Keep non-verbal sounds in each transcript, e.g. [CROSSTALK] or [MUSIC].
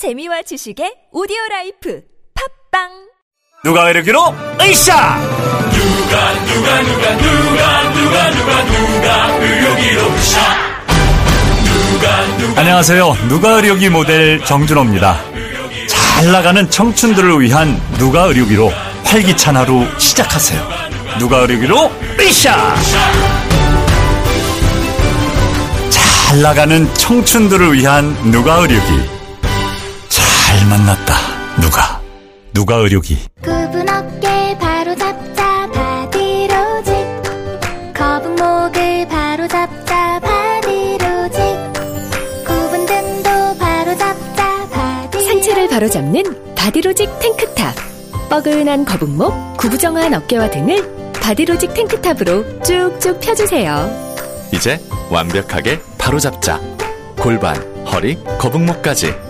재미와 지식의 오디오 life. 팟빵! 누가 이르기로? 으쌰! 누가 누가 누가 누가 누가 누가 누가 의료기로 으쌰! 누가 누가 안녕하세요. 누가 의료기 모델 정준호입니다. 잘 나가는 청춘들을 위한 누가 의료기로 활기찬 하루 시작하세요. 누가 의료기로? 으쌰! 잘 나가는 청춘들을 위한 누가 의료기 잘 만났다. 누가? 누가 의료기? 굽은 어깨 바로 잡자 바디로직 거북목을 바로 잡자 바디로직 굽은 등도 바로 잡자 바디 상체를 바로 잡는 바디로직 탱크탑. 뻐근한 거북목, 구부정한 어깨와 등을 바디로직 탱크탑으로 쭉쭉 펴주세요. 이제 완벽하게 바로 잡자. 골반, 허리, 거북목까지.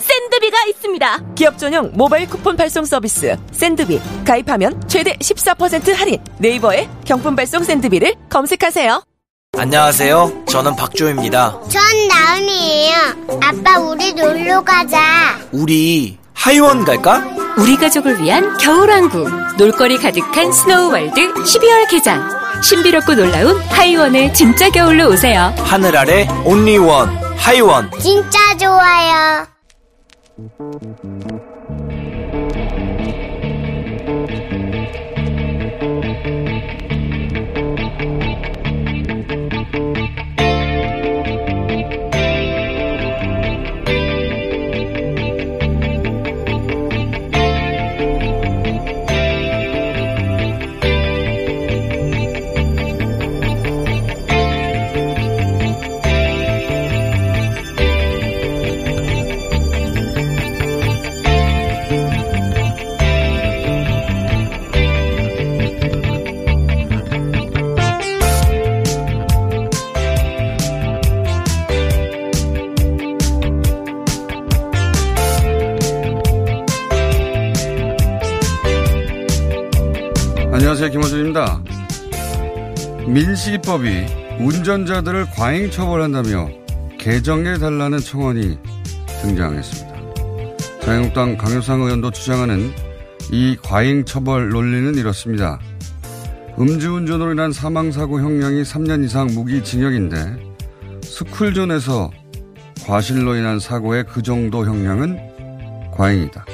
센드비가 있습니다. 기업 전용 모바일 쿠폰 발송 서비스 센드비 가입하면 최대 14% 할인. 네이버에 경품 발송 센드비를 검색하세요. 안녕하세요. 저는 박주호입니다. 전 나은이에요 아빠 우리 놀러 가자 우리 하이원 갈까? 우리 가족을 위한 겨울왕국 놀거리 가득한 스노우월드 12월 개장 신비롭고 놀라운 하이원의 진짜 겨울로 오세요 하늘 아래 온리원 하이원. 진짜 좋아요 Thank you. 안녕하세요. 김호준입니다. 민식이법이 운전자들을 과잉 처벌한다며 개정해달라는 청원이 등장했습니다. 자유한국당 강효상 의원도 주장하는 이 과잉 처벌 논리는 이렇습니다. 음주운전으로 인한 사망사고 형량이 3년 이상 무기징역인데 스쿨존에서 과실로 인한 사고의 그 정도 형량은 과잉이다.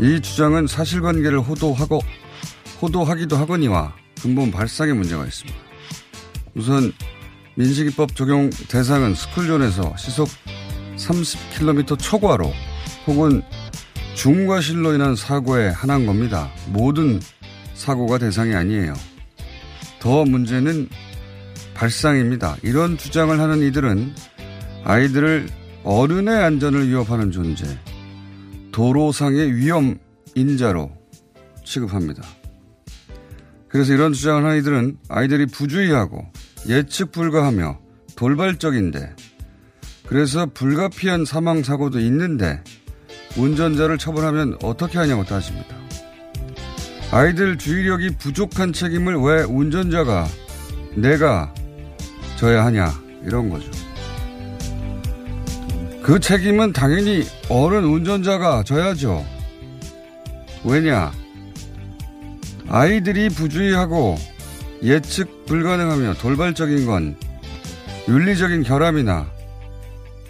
이 주장은 사실관계를 호도하고 호도하기도 하거니와 근본 발상에 문제가 있습니다. 우선 민식이법 적용 대상은 스쿨존에서 시속 30km 초과로 혹은 중과실로 인한 사고에 한한 겁니다. 모든 사고가 대상이 아니에요. 더 문제는 발상입니다. 이런 주장을 하는 이들은 아이들을 어른의 안전을 위협하는 존재, 도로상의 위험 인자로 취급합니다. 그래서 이런 주장을 하는 이들은 아이들이 부주의하고 예측 불가하며 돌발적인데 그래서 불가피한 사망 사고도 있는데 운전자를 처벌하면 어떻게 하냐고 따집니다. 아이들 주의력이 부족한 책임을 왜 운전자가 내가 져야 하냐 이런 거죠. 그 책임은 당연히 어른 운전자가 져야죠. 왜냐? 아이들이 부주의하고 예측 불가능하며 돌발적인 건 윤리적인 결함이나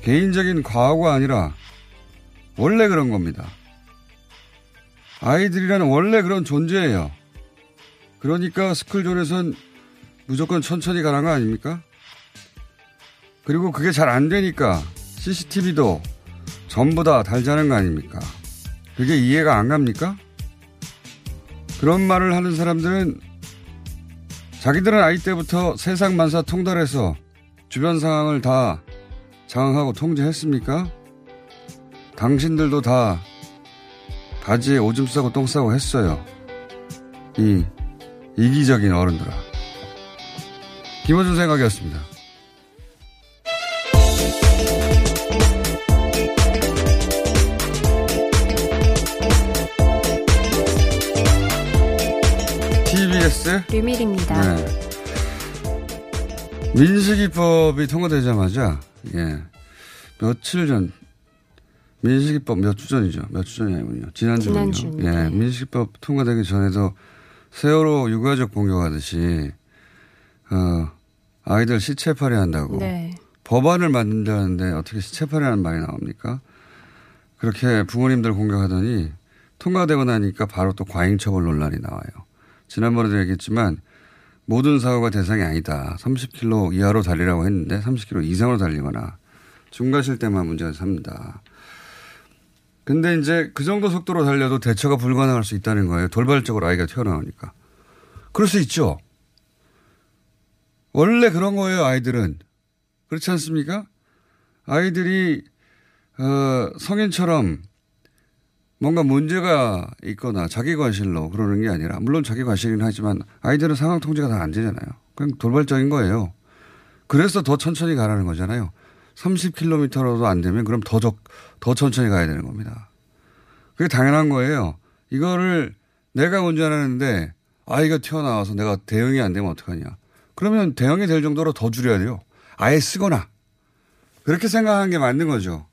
개인적인 과오가 아니라 원래 그런 겁니다. 아이들이라는 원래 그런 존재예요. 그러니까 스쿨존에선 무조건 천천히 가라는 거 아닙니까? 그리고 그게 잘 안 되니까 CCTV도 전부 다 달자는 거 아닙니까? 그게 이해가 안 갑니까? 그런 말을 하는 사람들은 자기들은 아이 때부터 세상 만사 통달해서 주변 상황을 다 장악하고 통제했습니까? 당신들도 다 바지에 오줌 싸고 똥 싸고 했어요. 이 이기적인 어른들아. 김호준 생각이었습니다. TBS 류밀입니다. 네. 민식이법이 통과되자마자 예 며칠 전 민식이법 몇 주 전이죠. 몇 주 전이 아니군요. 지난주군요. 지난주입니다. 예, 민식이법 통과되기 전에도 세월호 유가족 공격하듯이 어 아이들 시체팔이 한다고 네. 법안을 만든다는데 어떻게 시체팔이라는 말이 나옵니까? 그렇게 부모님들 공격하더니 통과되고 나니까 바로 또 과잉 처벌 논란이 나와요. 지난번에도 얘기했지만 모든 사고가 대상이 아니다. 30km 이하로 달리라고 했는데 30km 이상으로 달리거나 중과실 때만 문제가 삽니다. 근데 이제 그 정도 속도로 달려도 대처가 불가능할 수 있다는 거예요. 돌발적으로 아이가 튀어나오니까. 그럴 수 있죠. 원래 그런 거예요, 아이들은. 그렇지 않습니까? 아이들이, 어, 성인처럼 뭔가 문제가 있거나 자기 과실로 그러는 게 아니라, 물론 자기 과실이긴 하지만 아이들은 상황 통제가 다 안 되잖아요. 그냥 돌발적인 거예요. 그래서 더 천천히 가라는 거잖아요. 30km로도 안 되면 그럼 더, 적, 더 천천히 가야 되는 겁니다. 그게 당연한 거예요. 이거를 내가 운전하는데 아이가 튀어나와서 내가 대응이 안 되면 어떡하냐. 그러면 대응이 될 정도로 더 줄여야 돼요. 아예 쓰거나. 그렇게 생각하는 게 맞는 거죠.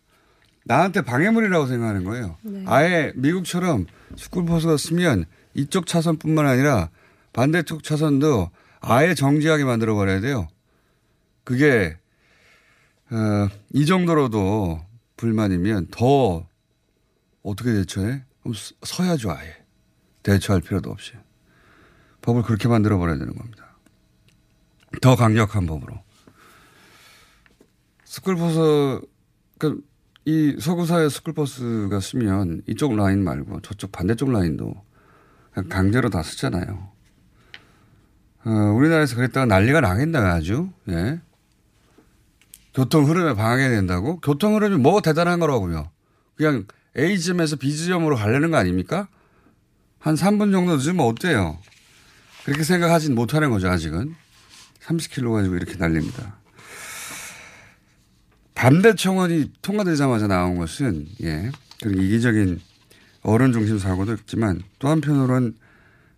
나한테 방해물이라고 생각하는 거예요. 네. 아예 미국처럼 스쿨버스가 쓰면 이쪽 차선뿐만 아니라 반대쪽 차선도 아예 정지하게 만들어 버려야 돼요. 그게 어, 이 정도로도 불만이면 더 어떻게 대처해? 그럼 서- 서야죠 아예. 대처할 필요도 없이. 법을 그렇게 만들어 버려야 되는 겁니다. 더 강력한 법으로. 스쿨버스, 그 이 서구 사회의 스쿨버스가 서면 이쪽 라인 말고 저쪽 반대쪽 라인도 강제로 다 쓰잖아요. 어, 우리나라에서 그랬다가 난리가 나겠나 아주, 예. 교통 흐름에 방해가 된다고? 교통 흐름이 뭐 대단한 거라고요. 그냥 A지점에서 B지점으로 가려는 거 아닙니까? 한 3분 정도 늦으면 어때요? 그렇게 생각하진 못하는 거죠, 아직은. 30km 가지고 이렇게 날립니다. 반대 청원이 통과되자마자 나온 것은, 예, 그런 이기적인 어른 중심 사고도 있지만 또 한편으로는,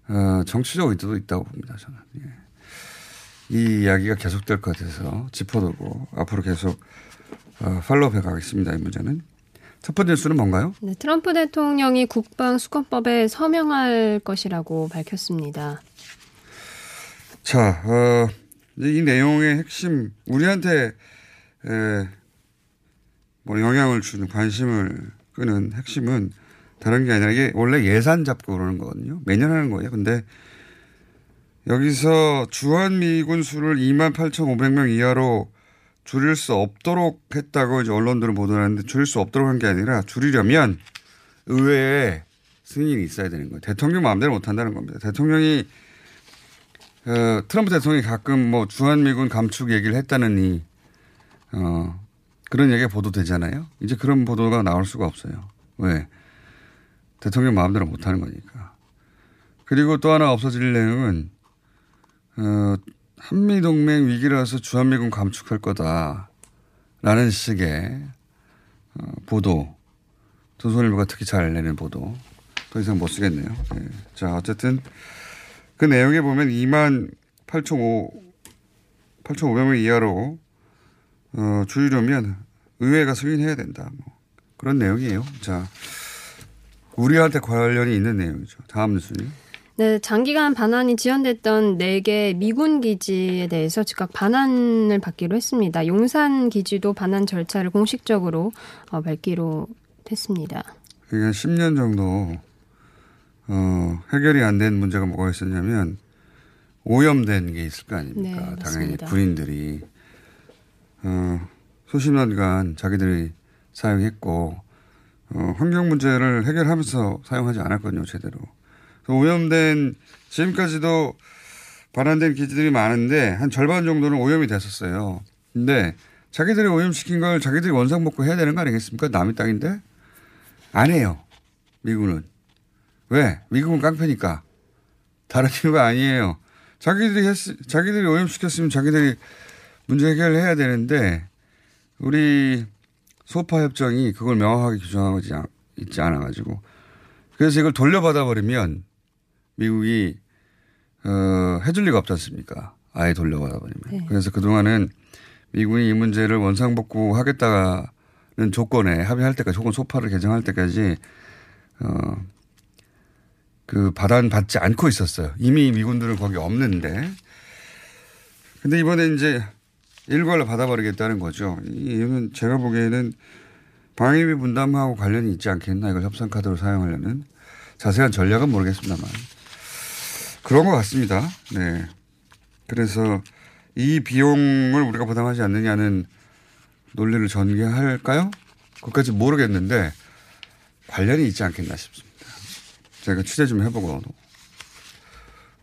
어, 정치적 의도도 있다고 봅니다, 저는. 예. 이 이야기가 계속될 것 같아서 짚어두고 앞으로 계속 어, 팔로우해 가겠습니다. 이 문제는. 첫 번째 뉴스는 뭔가요? 네, 트럼프 대통령이 국방 수권법에 서명할 것이라고 밝혔습니다. 자, 어, 이 내용의 핵심, 우리한테, 에, 뭐 영향을 주는 관심을 끄는 핵심은 다른 게 아니라 이게 원래 예산 잡고 그러는 거거든요. 매년 하는 거예요. 근데 여기서 주한미군 수를 2만 8,500명 이하로 줄일 수 없도록 했다고 이제 언론들은 보도하는데 줄일 수 없도록 한 게 아니라 줄이려면 의회에 승인이 있어야 되는 거예요. 대통령 마음대로 못 한다는 겁니다. 대통령이 어, 트럼프 대통령이 가끔 뭐 주한미군 감축 얘기를 했다는 이, 어, 그런 얘기가 보도되잖아요. 이제 그런 보도가 나올 수가 없어요. 왜? 대통령 마음대로 못 하는 거니까. 그리고 또 하나 없어질 내용은, 어, 한미 동맹 위기라서 주한미군 감축할 거다. 라는 식의, 어, 보도. 조선일보가 특히 잘 내는 보도. 더 이상 못 쓰겠네요. 예. 자, 어쨌든 그 내용에 보면 2만 8,500, 8,500명 이하로 어, 줄이려면 의회가 승인해야 된다. 뭐 그런 내용이에요. 자, 우리한테 관련이 있는 내용이죠. 다음 뉴스는. 네, 장기간 반환이 지연됐던 4개 미군 기지에 대해서 즉각 반환을 받기로 했습니다. 용산 기지도 반환 절차를 공식적으로 어, 밟기로 했습니다. 그게 10년 정도 어, 해결이 안 된 문제가 뭐가 있었냐면 오염된 게 있을 거 아닙니까? 네, 당연히. 군인들이 어, 수십 년간 자기들이 사용했고 어, 환경 문제를 해결하면서 사용하지 않았거든요, 제대로. 오염된 지금까지도 반환된 기지들이 많은데 한 절반 정도는 오염이 됐었어요. 근데 자기들이 오염시킨 걸 자기들이 원상 복구 해야 되는 거 아니겠습니까? 남의 땅인데 안 해요. 미군은 왜? 미국은 깡패니까 다른 이유가 아니에요. 자기들이 했, 자기들이 오염시켰으면 자기들이 문제 해결을 해야 되는데 우리 소파 협정이 그걸 명확하게 규정하고 있지 않아가지고 그래서 이걸 돌려받아 버리면 미국이 어, 해줄 리가 없지 않습니까? 아예 돌려받아 버리면. 네. 그래서 그동안은 미국이 이 문제를 원상복구 하겠다는 조건에 합의할 때까지 혹은 소파를 개정할 때까지 어, 그 발안 받지 않고 있었어요. 이미 미군들은 거기 없는데. 근데 이번에 이제 일괄로 받아버리겠다는 거죠. 이유는 제가 보기에는 방위비 분담하고 관련이 있지 않겠나 이걸 협상 카드로 사용하려는 자세한 전략은 모르겠습니다만 그런 것 같습니다. 네. 그래서 이 비용을 우리가 부담하지 않느냐는 논리를 전개할까요? 그것까지 모르겠는데 관련이 있지 않겠나 싶습니다. 제가 취재 좀 해보고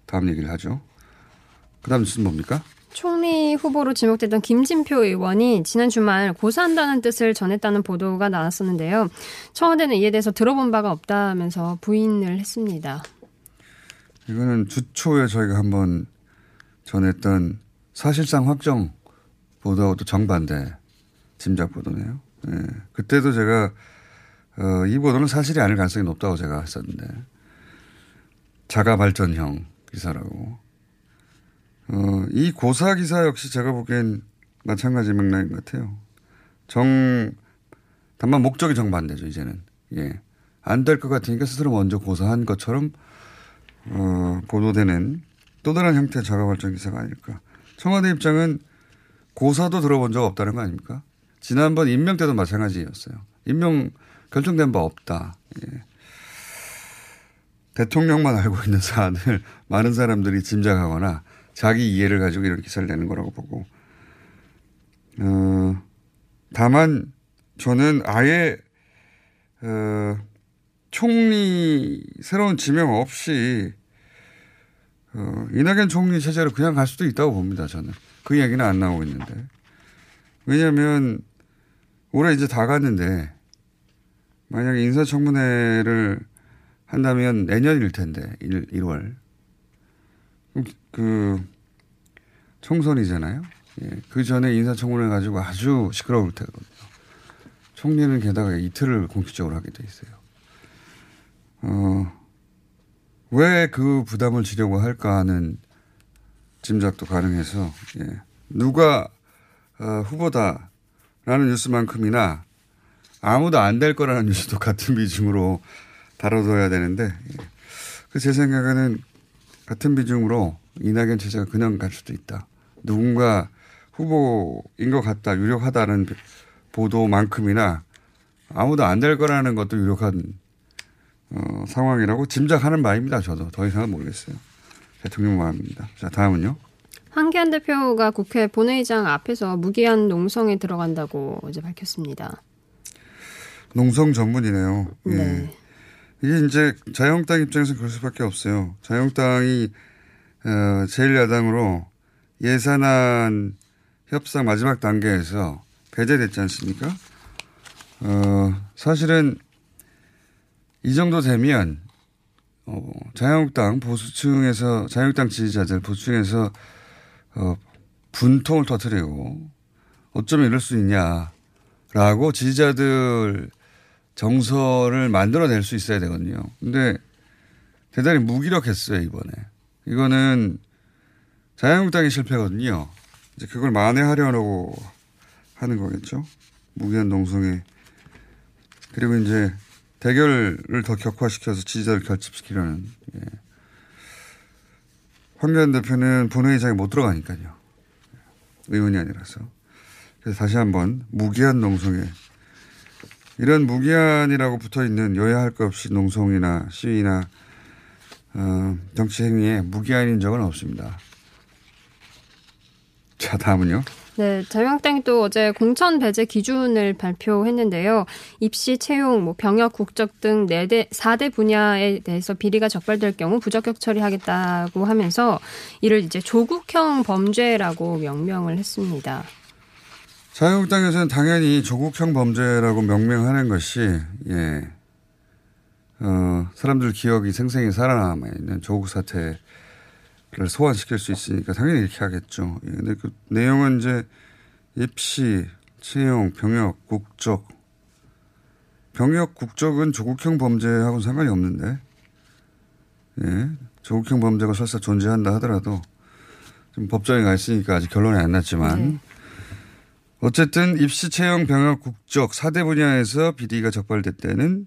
다음 얘기를 하죠. 그 다음 뉴스는 뭡니까? 총리 후보로 지목됐던 김진표 의원이 지난 주말 고사한다는 뜻을 전했다는 보도가 나왔었는데요. 청와대는 이에 대해서 들어본 바가 없다면서 부인을 했습니다. 이거는 주초에 저희가 한번 전했던 사실상 확정 보도하고 또 정반대 짐작 보도네요. 네. 그때도 제가 어, 이 보도는 사실이 아닐 가능성이 높다고 제가 했었는데 자가 발전형 기사라고 어, 이 고사 기사 역시 제가 보기엔 마찬가지 맥락인 것 같아요. 정, 다만 목적이 정반대죠, 이제는. 예. 안 될 것 같으니까 스스로 먼저 고사한 것처럼, 어, 보도되는 또 다른 형태의 자가발전 기사가 아닐까. 청와대 입장은 고사도 들어본 적 없다는 거 아닙니까? 지난번 임명 때도 마찬가지였어요. 임명 결정된 바 없다. 예. 대통령만 알고 있는 사안을 많은 사람들이 짐작하거나 자기 이해를 가지고 이런 기사를 내는 거라고 보고, 어, 다만 저는 아예, 어, 총리 새로운 지명 없이, 어, 이낙연 총리 체제로 그냥 갈 수도 있다고 봅니다, 저는. 그 얘기는 안 나오고 있는데. 왜냐하면 올해 이제 다 갔는데 만약에 인사청문회를 한다면 내년일 텐데 1, 1월 그 총선이잖아요. 예. 그 전에 인사청문회 가지고 아주 시끄러울 테거든요. 총리는 게다가 이틀을 공식적으로 하게 돼 있어요. 어, 왜 그 부담을 지려고 할까 하는 짐작도 가능해서, 예. 누가, 어, 후보다라는 뉴스만큼이나 아무도 안 될 거라는 뉴스도 같은 비중으로 다뤄둬야 되는데, 예. 그제 생각에는 같은 비중으로 이낙연 체제가 그냥 갈 수도 있다. 누군가 후보인 것 같다, 유력하다는 보도만큼이나 아무도 안 될 거라는 것도 유력한 어, 상황이라고 짐작하는 바입니다. 저도 더 이상은 모르겠어요. 대통령 마음입니다. 자, 다음은요. 한기안 대표가 국회 본회의장 앞에서 무기한 농성에 들어간다고 이제 밝혔습니다. 농성 전문이네요. 예. 네. 이게 이제 자유한국당 입장에서 그럴 수밖에 없어요. 자유한국당이 어, 제1야당으로 예산안 협상 마지막 단계에서 배제됐지 않습니까? 어, 사실은 이 정도 되면 어, 자유한국당 보수층에서 자유한국당 지지자들 보수층에서 어, 분통을 터뜨리고 어쩌면 이럴 수 있냐라고 지지자들 정서를 만들어낼 수 있어야 되거든요. 근데 대단히 무기력했어요, 이번에. 이거는 자유한국당이 실패거든요. 이제 그걸 만회하려고 하는 거겠죠. 무기한 농성에. 그리고 이제 대결을 더 격화시켜서 지지자를 결집시키려는. 예. 황교안 대표는 본회의장에 못 들어가니까요. 의원이 아니라서. 그래서 다시 한번 무기한 농성에 이런 무기한이라고 붙어 있는 여야 할 것 없이 농성이나 시위나 어, 정치 행위에 무기한인 적은 없습니다. 자, 다음은요. 네, 자유한국당이 또 어제 공천 배제 기준을 발표했는데요. 입시, 채용, 뭐 병역, 국적 등 4대, 4대 분야에 대해서 비리가 적발될 경우 부적격 처리하겠다고 하면서 이를 이제 조국형 범죄라고 명명을 했습니다. 자유한국당에서는 당연히 조국형 범죄라고 명명하는 것이 예 어, 사람들 기억이 생생히 살아남아 있는 조국 사태를 소환시킬 수 있으니까 당연히 이렇게 하겠죠. 예, 근데 그 내용은 이제 입시, 채용, 병역, 국적. 병역, 국적은 조국형 범죄하고는 상관이 없는데, 예, 조국형 범죄가 설사 존재한다 하더라도 좀 법정에 가 있으니까 아직 결론이 안 났지만, 네. 어쨌든 입시, 채용, 병역, 국적 4대 분야에서 비리가 적발될 때는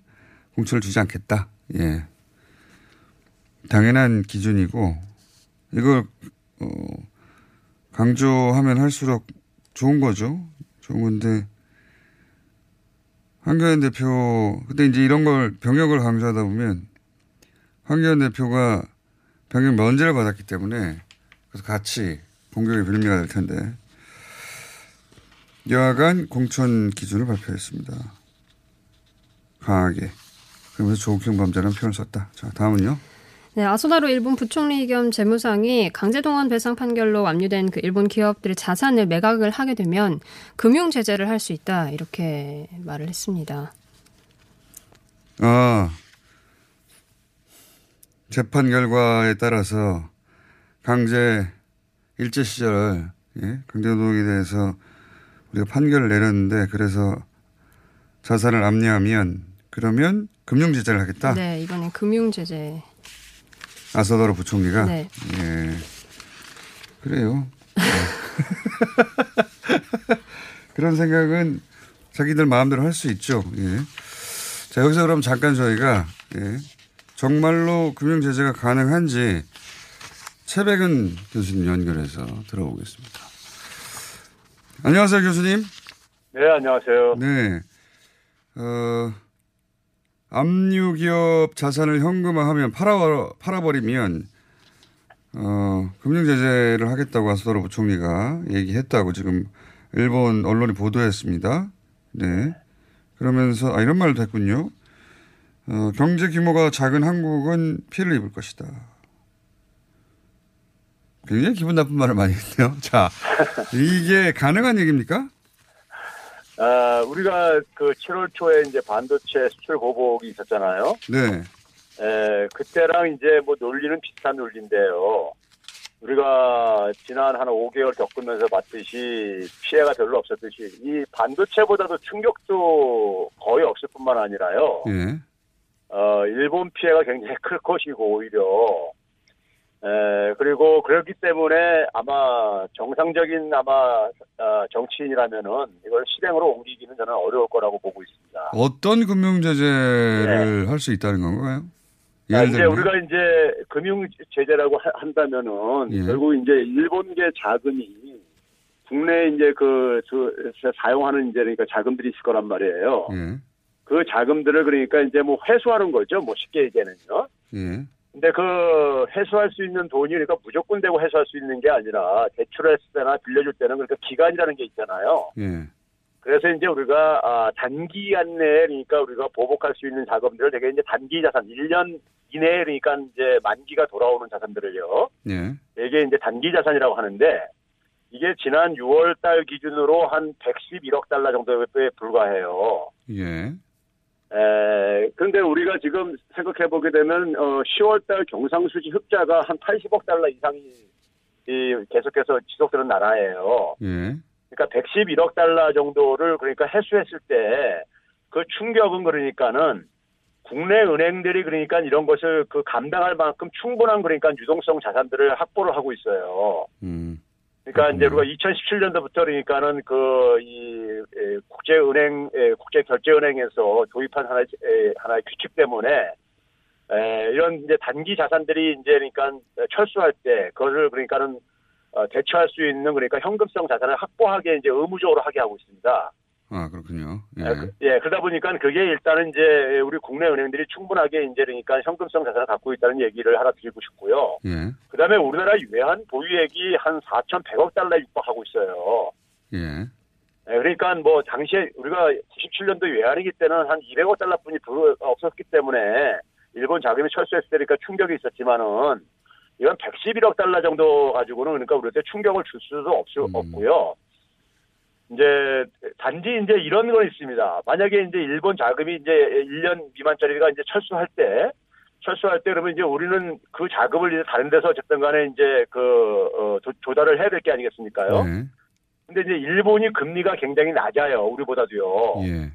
공천을 주지 않겠다. 예. 당연한 기준이고 이걸 어, 강조하면 할수록 좋은 거죠. 좋은 건데 황교안 대표 근데 이제 이런 걸 병역을 강조하다 보면 황교안 대표가 병역 면제를 받았기 때문에 그래서 같이 공격의 빌미가 될 텐데 여하간 공천 기준을 발표했습니다. 강하게. 그러면서 조국형 범죄라는 표현을 썼다. 자, 다음은요. 네, 아소나로 일본 부총리 겸 재무상이 강제동원 배상 판결로 압류된 그 일본 기업들의 자산을 매각을 하게 되면 금융 제재를 할 수 있다 이렇게 말을 했습니다. 아, 재판 결과에 따라서 강제 일제 시절 예? 강제노동에 대해서 우리가 판결을 내렸는데 그래서 자산을 압류하면 그러면 금융 제재를 하겠다. 네, 이번엔 금융 제재. 아사다로 부총리가 네. 예. 그래요. 네. [LAUGHS] 그런 생각은 자기들 마음대로 할 수 있죠. 예. 자, 여기서 그럼 잠깐 저희가, 예. 정말로 금융 제재가 가능한지 최백은 교수님 연결해서 들어보겠습니다. 안녕하세요, 교수님. 네, 안녕하세요. 네. 어, 압류기업 자산을 현금화하면 팔아, 팔아버리면, 어, 금융제재를 하겠다고 아스도로 부총리가 얘기했다고 지금 일본 언론이 보도했습니다. 네. 그러면서, 아, 이런 말도 했군요. 어, 경제 규모가 작은 한국은 피해를 입을 것이다. 굉장히 기분 나쁜 말을 많이 했네요. 자, 이게 가능한 얘기입니까? 아, 우리가 그 7월 초에 이제 반도체 수출 보복이 있었잖아요. 네. 에, 그때랑 이제 뭐 논리는 비슷한 논리인데요. 우리가 지난 한 5개월 겪으면서 봤듯이 피해가 별로 없었듯이 이 반도체보다도 충격도 거의 없을 뿐만 아니라요. 예. 어, 일본 피해가 굉장히 클 것이고 오히려 에, 그리고 그렇기 때문에 아마 정상적인 아마 어, 정치인이라면은 이걸 실행으로 옮기기는 저는 어려울 거라고 보고 있습니다. 어떤 금융 제재를 할수 있다는 건가요? 아, 예를 이제. 우리가 이제 금융 제재라고 하- 한다면은 예. 결국 이제 일본계 자금이 국내 이제 그, 그 사용하는 이제 그러니까 자금들이 있을 거란 말이에요. 예. 그 자금들을 그러니까 이제 뭐 회수하는 거죠. 뭐 쉽게 얘기하면요. 예. 근데 그 회수할 수 있는 돈이 그러니까 무조건 되고 회수할 수 있는 게 아니라 대출했을 때나 빌려줄 때는 그러니까 기간이라는 게 있잖아요. 예. 그래서 이제 우리가 아, 단기간 내에 그러니까 우리가 보복할 수 있는 자금들을 되게 이제 단기 자산 1년 이내에 그러니까 이제 만기가 돌아오는 자산들을요. 예. 이게 이제 단기 자산이라고 하는데 이게 지난 6월 달 기준으로 한 111억 달러 정도에 불과해요. 예. 에, 그런데 우리가 지금 생각해 보게 되면 어, 10월 달 경상수지 흑자가 한 80억 달러 이상이 이, 계속해서 지속되는 나라예요. 예. 그러니까 111억 달러 정도를 그러니까 해수했을 때 그 충격은 그러니까는 국내 은행들이 그러니까 이런 것을 그 감당할 만큼 충분한 그러니까 유동성 자산들을 확보를 하고 있어요. 음. 그러니까 이제 우리가 2017년도부터 그러니까는 그 이 국제은행 에, 국제 결제은행에서 도입한 하나의 에, 하나의 규칙 때문에 에, 이런 이제 단기 자산들이 이제 그러니까 철수할 때 그거를 그러니까는 어, 대처할 수 있는 그러니까 현금성 자산을 확보하게 이제 의무적으로 하게 하고 있습니다. 아, 그렇군요. 예. 예. 그- 예, 그러다 보니까 그게 일단은 이제 우리 국내 은행들이 충분하게 이제 그러니까 현금성 자산을 갖고 있다는 얘기를 하나 드리고 싶고요. 예. 그 다음에 우리나라 외환 보유액이 한 4,100억 달러에 육박하고 있어요. 예. 예, 그러니까 뭐 당시에 우리가 97년도 외환위기 때는 한 200억 달러뿐이 불- 없었기 때문에 일본 자금이 철수했을 때니까 충격이 있었지만은 이건 111억 달러 정도 가지고는 그러니까 우리한테 충격을 줄 수도 없, 없고요. 이제 단지 이제 이런 건 있습니다. 만약에 이제 일본 자금이 이제 1년 미만짜리가 이제 철수할 때 철수할 때 그러면 이제 우리는 그 자금을 이제 다른 데서 어쨌든 간에 이제 그 어, 조- 조달을 해야 될 게 아니겠습니까요? 네. 근데 이제 일본이 금리가 굉장히 낮아요. 우리보다도요. 예.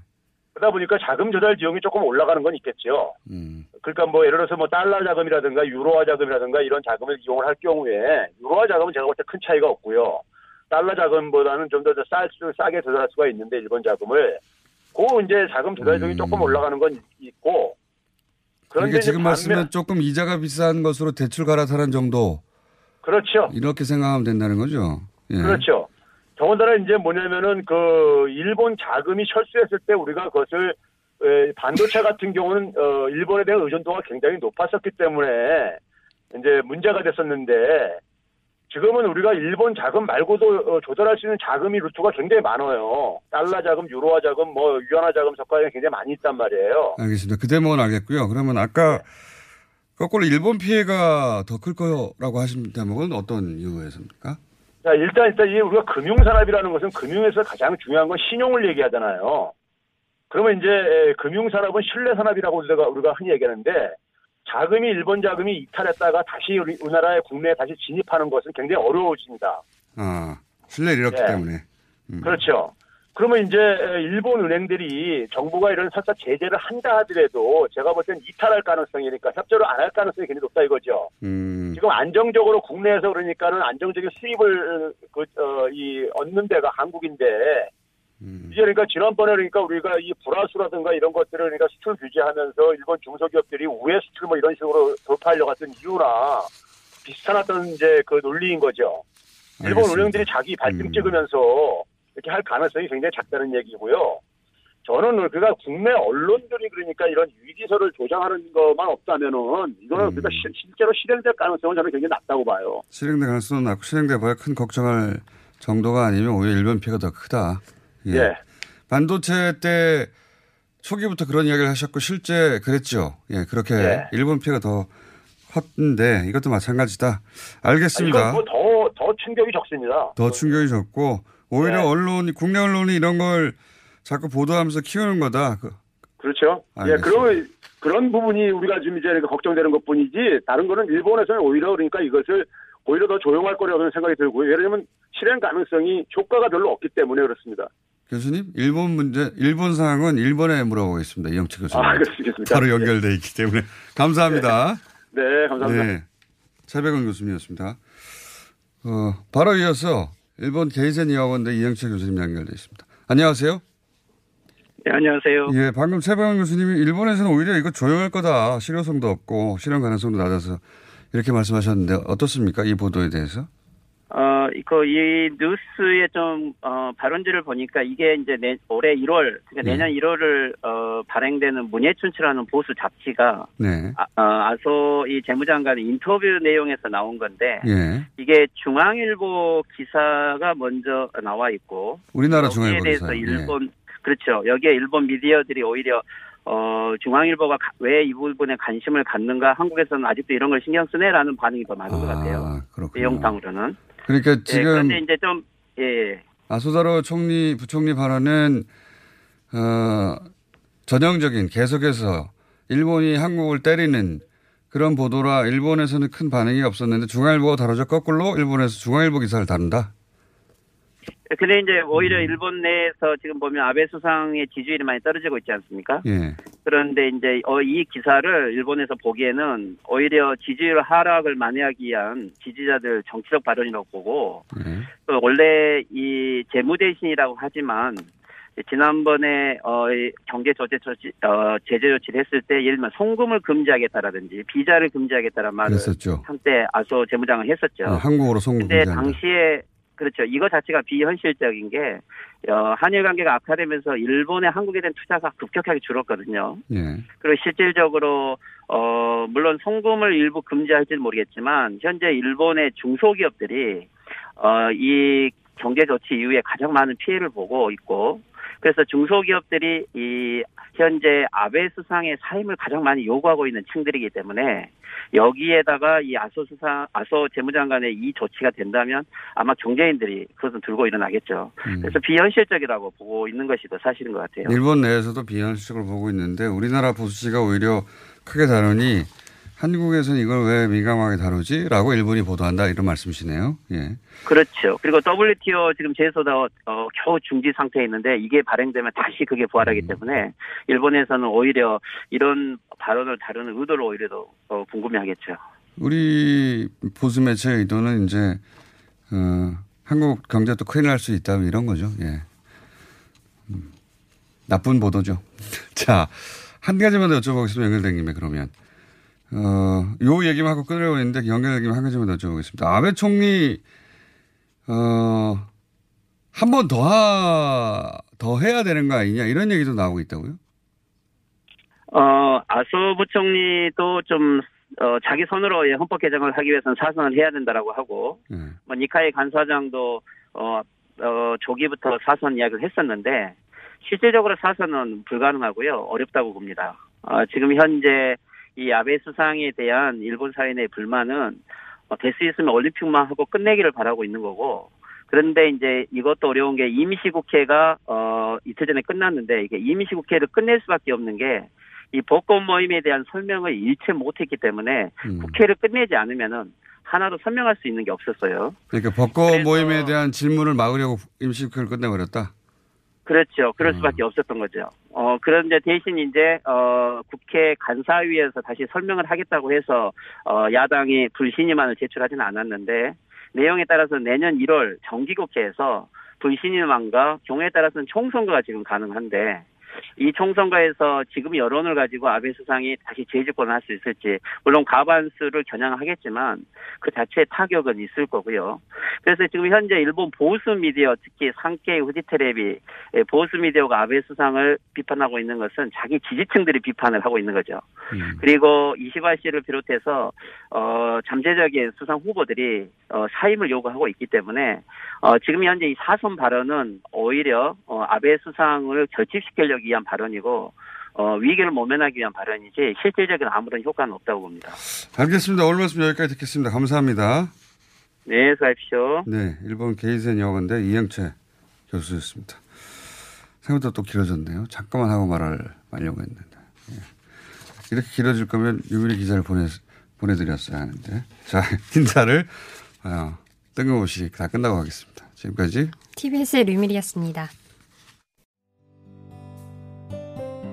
그러다 보니까 자금 조달 비용이 조금 올라가는 건 있겠죠. 음. 그러니까 뭐 예를 들어서 뭐 달러 자금이라든가 유로화 자금이라든가 이런 자금을 이용을 할 경우에 유로화 자금은 제가 볼 때 큰 차이가 없고요. 달러 자금보다는 좀 더 싸, 싸게 조달할 수가 있는데 일본 자금을 그 이제 자금 조달 비용이 조금 올라가는 건 있고 그런데 그러니까 지금 말씀은 조금 이자가 비싼 것으로 대출 갈아타는 정도 그렇죠. 이렇게 생각하면 된다는 거죠. 예. 그렇죠. 더군다나 이제 뭐냐면은 그 일본 자금이 철수했을 때 우리가 그것을 에, 반도체 같은 경우는 어, 일본에 대한 의존도가 굉장히 높았었기 때문에 이제 문제가 됐었는데 지금은 우리가 일본 자금 말고도 어, 조달할 수 있는 자금이 루트가 굉장히 많아요. 달러 자금, 유로화 자금, 뭐 유안화 자금 석가에 굉장히 많이 있단 말이에요. 알겠습니다. 그 대목은 알겠고요. 그러면 아까 거꾸로 일본 피해가 더 클 거라고 하신 대목은 어떤 이유에서입니까? 자, 일단, 일단, 이 우리가 금융 산업이라는 것은 금융에서 가장 중요한 건 신용을 얘기하잖아요. 그러면 이제, 에, 금융 산업은 신뢰 산업이라고 우리가, 우리가 흔히 얘기하는데, 자금이, 일본 자금이 이탈했다가 다시 우리, 우리나라의 국내에 다시 진입하는 것은 굉장히 어려워집니다. 아, 신뢰를 잃었기 예. 때문에. 그렇죠. 그러면 이제 에, 일본 은행들이 정부가 이런 설사 제재를 한다 하더라도 제가 볼땐 이탈할 가능성이니까 협조를 안 할 가능성이 굉장히 높다 이거죠. 음, 지금 안정적으로 국내에서 그러니까는 안정적인 수입을 그, 어, 이 얻는 데가 한국인데 음. 이제 그러니까 지난번에 그러니까 우리가 이 불화수라든가 이런 것들을 그러니까 수출 규제하면서 일본 중소기업들이 우회 수출 뭐 이런 식으로 돌파하려고 했던 이유나 비슷한 어떤 이제 그 논리인 거죠. 일본 알겠습니다. 음. 은행들이 자기 발등 찍으면서 이렇게 할 가능성이 굉장히 작다는 얘기고요. 저는 그가 국내 언론들이 그러니까 이런 위기설을 조장하는 것만 없다면은 이거는 음. 그러니까 시- 실제로 실현될 가능성은 저는 굉장히 낮다고 봐요. 실행될 가능성은 낮고 실행돼 봐야 큰 걱정할 정도가 아니면 오히려 일본 피해가 더 크다. 예. 반도체 때 초기부터 그런 이야기를 하셨고 실제 그랬죠. 예, 그렇게 예. 일본 피해가 더 컸는데 이것도 마찬가지다. 알겠습니다. 이건 뭐더 더 충격이 적습니다. 더 충격이 적고 오히려 네. 언론이 국내 언론이 이런 걸 자꾸 보도하면서 키우는 거다. 그- 그렇죠. 예, 알겠습니다. 그런 그런 부분이 우리가 지금 이제 걱정되는 것뿐이지 다른 거는 일본에서는 오히려 그러니까 이것을 오히려 더 조용할 거라고 생각이 들고요. 예를 들면 실행 가능성이 효과가 별로 없기 때문에 그렇습니다. 교수님, 일본 문제, 일본 상황은 일본에 물어보겠습니다. 이영채 교수님. 아, 그렇습니까? 바로 연결돼 있기 때문에 감사합니다. [LAUGHS] 네, 감사합니다. 네. 차백원 교수님이었습니다. 어, 바로 이어서 일본 게이센 여학원대 이영채 교수님 연결돼 있습니다. 안녕하세요. 네, 안녕하세요. 예, 방금 최백원 교수님이 일본에서는 오히려 이거 조용할 거다. 실효성도 없고 실현 가능성도 낮아서 이렇게 말씀하셨는데 어떻습니까? 이 보도에 대해서? 어, 그, 이 뉴스의 좀, 어, 발언들을 보니까 이게 이제 내, 올해 1월, 그러니까 네. 내년 1월을, 어, 발행되는 문예춘치라는 보수 잡지가, 네. 아, 어, 아소 이 재무장관의 인터뷰 내용에서 나온 건데, 예. 이게 중앙일보 기사가 먼저 나와 있고, 우리나라 여기에 중앙일보 대해서. 예. 일본, 그렇죠. 여기에 일본 미디어들이 오히려, 어, 중앙일보가 왜 이 부분에 관심을 갖는가, 한국에서는 아직도 이런 걸 신경 쓰네라는 반응이 더 많은 것 같아요. 아, 그렇군요. 내용상으로는. 그러니까 예, 지금 그런데 이제 좀, 예, 아소다로 총리, 부총리 발언은, 어, 전형적인 계속해서 일본이 한국을 때리는 그런 보도라 일본에서는 큰 반응이 없었는데 중앙일보가 다루죠. 거꾸로 일본에서 중앙일보 기사를 다룬다. 근데 이제 음. 오히려 일본 내에서 지금 보면 아베 수상의 지지율이 많이 떨어지고 있지 않습니까? 예. 그런데 이제 어, 이 기사를 일본에서 보기에는 오히려 지지율 하락을 만회하기 위한 지지자들 정치적 발언이라고 보고 예. 또 원래 이 재무 대신이라고 하지만 지난번에 어, 이 경제 조치 조치 어, 제재 조치를 했을 때 예를 들면 송금을 금지하겠다라든지 비자를 금지하겠다는 말을 그랬었죠. 한때 아소 재무장을 했었죠. 어, 한국어로 송금 근데 금지한다. 당시에 그렇죠. 이거 자체가 비현실적인 게 어, 한일 관계가 악화되면서 일본의 한국에 대한 투자가 급격하게 줄었거든요. 예. 그리고 실질적으로 어 물론 송금을 일부 금지할지는 모르겠지만 현재 일본의 중소기업들이 어이 경제 조치 이후에 가장 많은 피해를 보고 있고 그래서 중소기업들이 이 현재 아베 수상의 사임을 가장 많이 요구하고 있는 층들이기 때문에 여기에다가 이 아소 수상 아소 재무장관의 이 조치가 된다면 아마 경제인들이 그것은 들고 일어나겠죠. 음. 그래서 비현실적이라고 보고 있는 것이 더 사실인 것 같아요. 일본 내에서도 비현실적으로 보고 있는데 우리나라 보수지가 오히려 크게 다루니 한국에서는 이걸 왜 민감하게 다루지? 라고 일본이 보도한다 이런 말씀이시네요. 예. 그렇죠. 그리고 WTO 지금 제소다 어, 겨우 중지 상태에 있는데 이게 발행되면 다시 그게 부활하기 음. 때문에 일본에서는 오히려 이런 발언을 다루는 의도를 오히려 더 어, 궁금해하겠죠. 우리 보수 매체의 의도는 이제 어, 한국 경제도 큰일 날 수 있다 이런 거죠. 예. 음, 나쁜 보도죠. [LAUGHS] 자, 한 가지만 더 여쭤보겠습니다. 연결된 김에 그러면. 어, 요 얘기만 하고 끊으려고 했는데 김에 한 가지만 더 여쭤보겠습니다. 아베 총리, 어, 한 번 더 하, 더 해야 되는 거 아니냐 이런 얘기도 나오고 있다고요? 어, 아소 부총리도 좀 어, 자기 손으로 예, 헌법 개정을 하기 위해서는 사선을 해야 된다라고 하고 예. 뭐 니카이 간사장도 어, 어, 조기부터 사선 이야기를 했었는데 실질적으로 사선은 불가능하고요 어렵다고 봅니다. 어, 지금 현재 이 아베 수상에 대한 일본 사회 내 불만은 어, 될수 있으면 올림픽만 하고 끝내기를 바라고 있는 거고 그런데 이제 이것도 어려운 게 임시국회가 어 이틀 전에 끝났는데 이게 임시국회를 끝낼 수밖에 없는 게이 복권 모임에 대한 설명을 일체 못했기 때문에 음. 국회를 끝내지 않으면은 하나도 설명할 수 있는 게 없었어요. 그러니까 벚꽃 모임에 대한 질문을 막으려고 임시국회를 끝내버렸다. 그렇죠. 음. 그럴 수밖에 없었던 거죠. 어, 그런데 대신 이제, 어, 국회 간사위에서 다시 설명을 하겠다고 해서, 어, 야당이 불신임안을 제출하지는 않았는데, 내용에 따라서 내년 1월 정기국회에서 불신임안과 경우에 따라서는 총선거가 지금 가능한데, 이 총선거에서 지금 여론을 가지고 아베 수상이 다시 재집권을 할 수 있을지 물론 과반수를 겨냥하겠지만 그 자체의 타격은 있을 거고요. 그래서 지금 현재 일본 보수 미디어 특히 상케이 후지테레비 예, 보수 미디어가 아베 수상을 비판하고 있는 것은 자기 지지층들이 비판을 하고 있는 거죠. 음. 그리고 이시바 씨를 비롯해서 어 잠재적인 수상 후보들이 어 사임을 요구하고 있기 때문에 어 지금 현재 이 사선 발언은 오히려 어 아베 수상을 결집시키려 기 위한 발언이고 어 위기를 모면하기 위한 발언이지 실질적인 아무런 효과는 없다고 봅니다. 알겠습니다. 오늘 말씀 여기까지 듣겠습니다. 감사합니다. 네, 수고하십시오. 네, 일본 게이센 여학원대 이영채 교수였습니다. 생각보다 또 길어졌네요. 잠깐만 하고 말을 말려고 했는데. 예. 이렇게 길어질 거면 유미리 기자를 보내, 보내드렸어야 하는데. 자, [LAUGHS] 인사를, 어, 뜬금없이 다 끝나고 가겠습니다. 지금까지 TBS의 류밀이었습니다.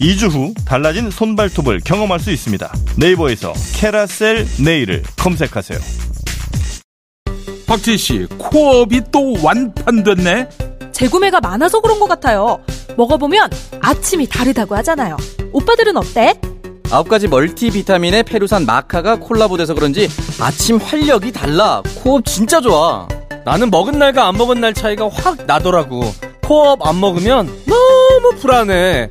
2주 후 달라진 손발톱을 경험할 수 있습니다 네이버에서 캐라셀 네일을 검색하세요 박진 씨, 코업이 또 완판됐네. 재구매가 많아서 그런 것 같아요. 먹어보면 아침이 다르다고 하잖아요. 오빠들은 어때? 아홉 가지 멀티비타민의 페루산 마카가 콜라보돼서 그런지 아침 활력이 달라. 코업 진짜 좋아. 나는 먹은 날과 안 먹은 날 차이가 확 나더라고. 코업 안 먹으면 너무 불안해.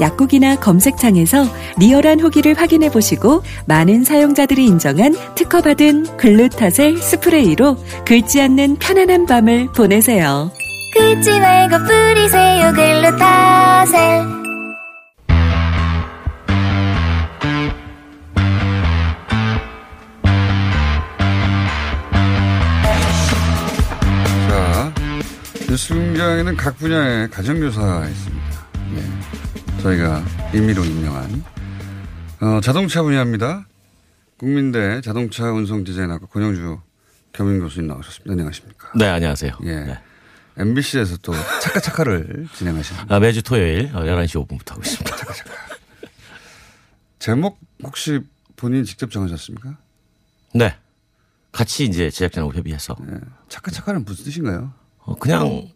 약국이나 검색창에서 리얼한 후기를 확인해 보시고 많은 사용자들이 인정한 특허받은 글루타셀 스프레이로 긁지 않는 편안한 밤을 보내세요. 긁지 말고 뿌리세요 글루타셀 자, 뉴스 공장에는 각 분야의 가정교사가 있습니다. 예. 저희가 임의로 임명한 어, 자동차 분야입니다. 국민대 자동차 운송 디자인학과 권영주 겸임 교수님 나오셨습니다. 안녕하십니까? 네, 안녕하세요. 예. MBC에서 또 차카차카를 [LAUGHS] 진행하시는 아, 매주 토요일 11시 5분부터 하고 있습니다. 제목 혹시 본인 직접 정하셨습니까? 네. 같이 이제 제작진하고 협의해서. 차카차카는 무슨 뜻인가요? 어, 그냥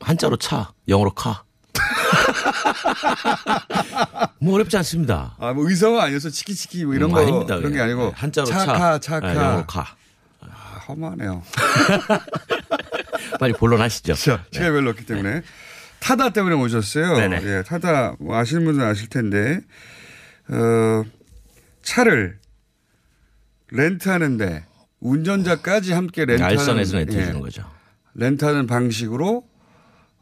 한자로 차, 영어로 카. [LAUGHS] 뭐 어렵지 않습니다. 아, 뭐 의성어 아니어서 치키치키 뭐 이런 음, 거 아닙니다. 그런 게. 아니고 네, 한자로 차카 차, 차카 네, 영어로 카. 아, 허무하네요. [LAUGHS] 빨리 본론하시죠. 자, 시간이 별로 없기 때문에 타다 때문에 오셨어요. 네네. 예, 타다 뭐 아시는 분은 아실 텐데 어, 차를 렌트하는데 운전자까지 함께 렌트하는 알선에서 렌트해 예, 주는 거죠. 렌트하는 방식으로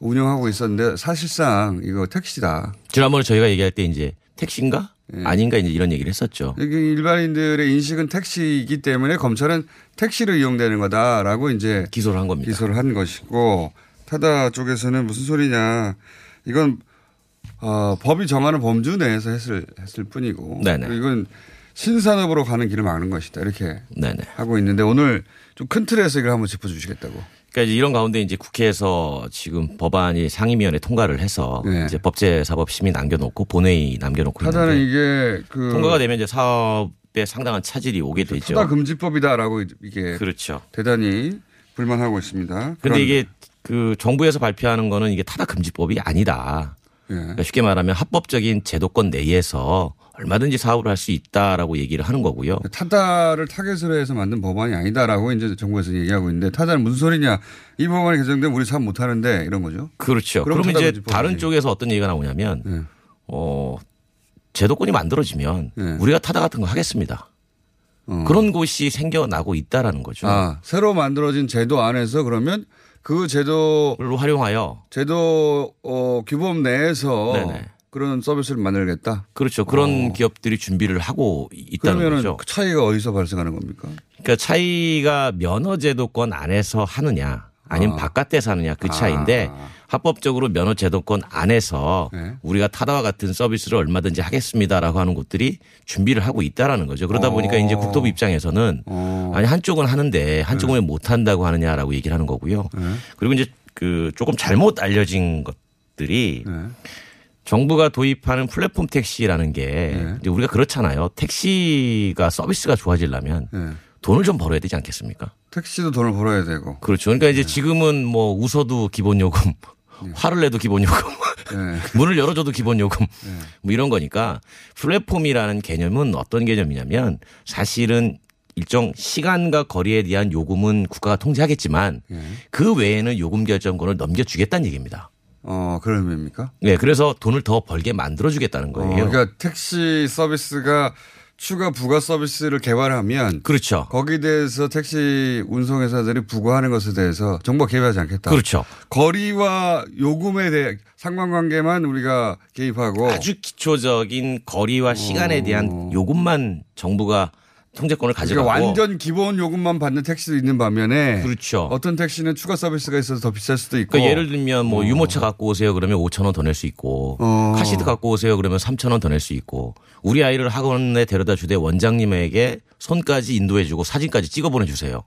운영하고 있었는데 사실상 이거 택시다. 지난번에 저희가 얘기할 때 이제 택시인가? 예. 아닌가 이제 이런 얘기를 했었죠. 일반인들의 인식은 택시이기 때문에 검찰은 택시로 이용되는 거다라고 이제 기소를 한 겁니다. 기소를 한 것이고 타다 쪽에서는 무슨 소리냐 이건 어, 법이 정하는 범주 내에서 했을 했을 뿐이고 이건 신산업으로 가는 길을 막는 것이다 이렇게 네네. 하고 있는데 오늘 좀 큰 틀에서 이걸 한번 짚어주시겠다고. 그러니까 이제 이런 가운데 이제 국회에서 지금 법안이 상임위원회 통과를 해서 네. 이제 법제사법심의 남겨놓고 본회의 남겨놓고 있는데 이게 그 통과가 되면 이제 사업에 상당한 차질이 오게 되죠. 타다 금지법이다라고 이게 그렇죠. 대단히 불만하고 있습니다. 그런데, 이게 그 정부에서 발표하는 거는 이게 타다 금지법이 아니다. 예. 그러니까 쉽게 말하면 합법적인 제도권 내에서 얼마든지 사업을 할 수 있다라고 얘기를 하는 거고요. 타다를 타겟으로 해서 만든 법안이 아니다라고 이제 정부에서 얘기하고 있는데 타다는 무슨 소리냐 이 법안이 개정되면 우리 사업 못 하는데 이런 거죠. 그렇죠. 그럼 이제. 다른 쪽에서 어떤 얘기가 나오냐면 어 제도권이 만들어지면 우리가 타다 같은 거 하겠습니다. 그런 곳이 생겨나고 있다라는 거죠. 아 새로 만들어진 제도 안에서 그러면 그 제도를 활용하여 제도 어, 규범 내에서 네네. 그런 서비스를 만들겠다. 그렇죠. 그런 기업들이 준비를 하고 있다는 거죠. 그 차이가 어디서 발생하는 겁니까? 그러니까 차이가 면허 제도권 안에서 하느냐 아니면 바깥에서 하느냐 그 차이인데 합법적으로 면허 제도권 안에서 네. 우리가 타다와 같은 서비스를 얼마든지 하겠습니다라고 하는 곳들이 준비를 하고 있다라는 거죠. 그러다 보니까 어. 이제 국토부 입장에서는 아니 한쪽은 하는데 한쪽은 왜못 한다고 하느냐라고 얘기를 하는 거고요. 네. 그리고 이제 그 조금 잘못 알려진 것들이 네. 정부가 도입하는 플랫폼 택시라는 게 네. 우리가 그렇잖아요. 택시가 서비스가 좋아지려면 돈을 좀 벌어야 되지 않겠습니까? 택시도 돈을 벌어야 되고. 그렇죠. 그러니까 네. 이제 지금은 뭐 웃어도 기본 요금, 화를 내도 기본 요금, 네. [LAUGHS] 문을 열어줘도 기본 요금, 뭐 이런 거니까 플랫폼이라는 개념은 어떤 개념이냐면 사실은 일정 시간과 거리에 대한 요금은 국가가 통제하겠지만 네. 그 외에는 요금 결정권을 넘겨주겠다는 얘기입니다. 어, 그런 의미입니까? 네, 그래서 돈을 더 벌게 만들어주겠다는 어, 거예요. 그러니까 택시 서비스가 추가 부가 서비스를 개발하면 그렇죠. 거기에 대해서 택시 운송회사들이 부과하는 것에 대해서 정부가 개입하지 않겠다. 그렇죠. 거리와 요금에 대해 상관관계만 우리가 개입하고 아주 기초적인 거리와 시간에 대한 요금만 정부가 통제권을 가져가고 그러니까 완전 기본 요금만 받는 택시도 있는 반면에 그렇죠. 어떤 택시는 추가 서비스가 있어서 더 비쌀 수도 있고 그러니까 예를 들면 뭐 유모차 갖고 오세요 그러면 5천 원 더 낼 수 있고 어. 카시트 갖고 오세요 그러면 3천 원 더 낼 수 있고 우리 아이를 학원에 데려다 주되 원장님에게 손까지 인도해 주고 사진까지 찍어 보내 주세요.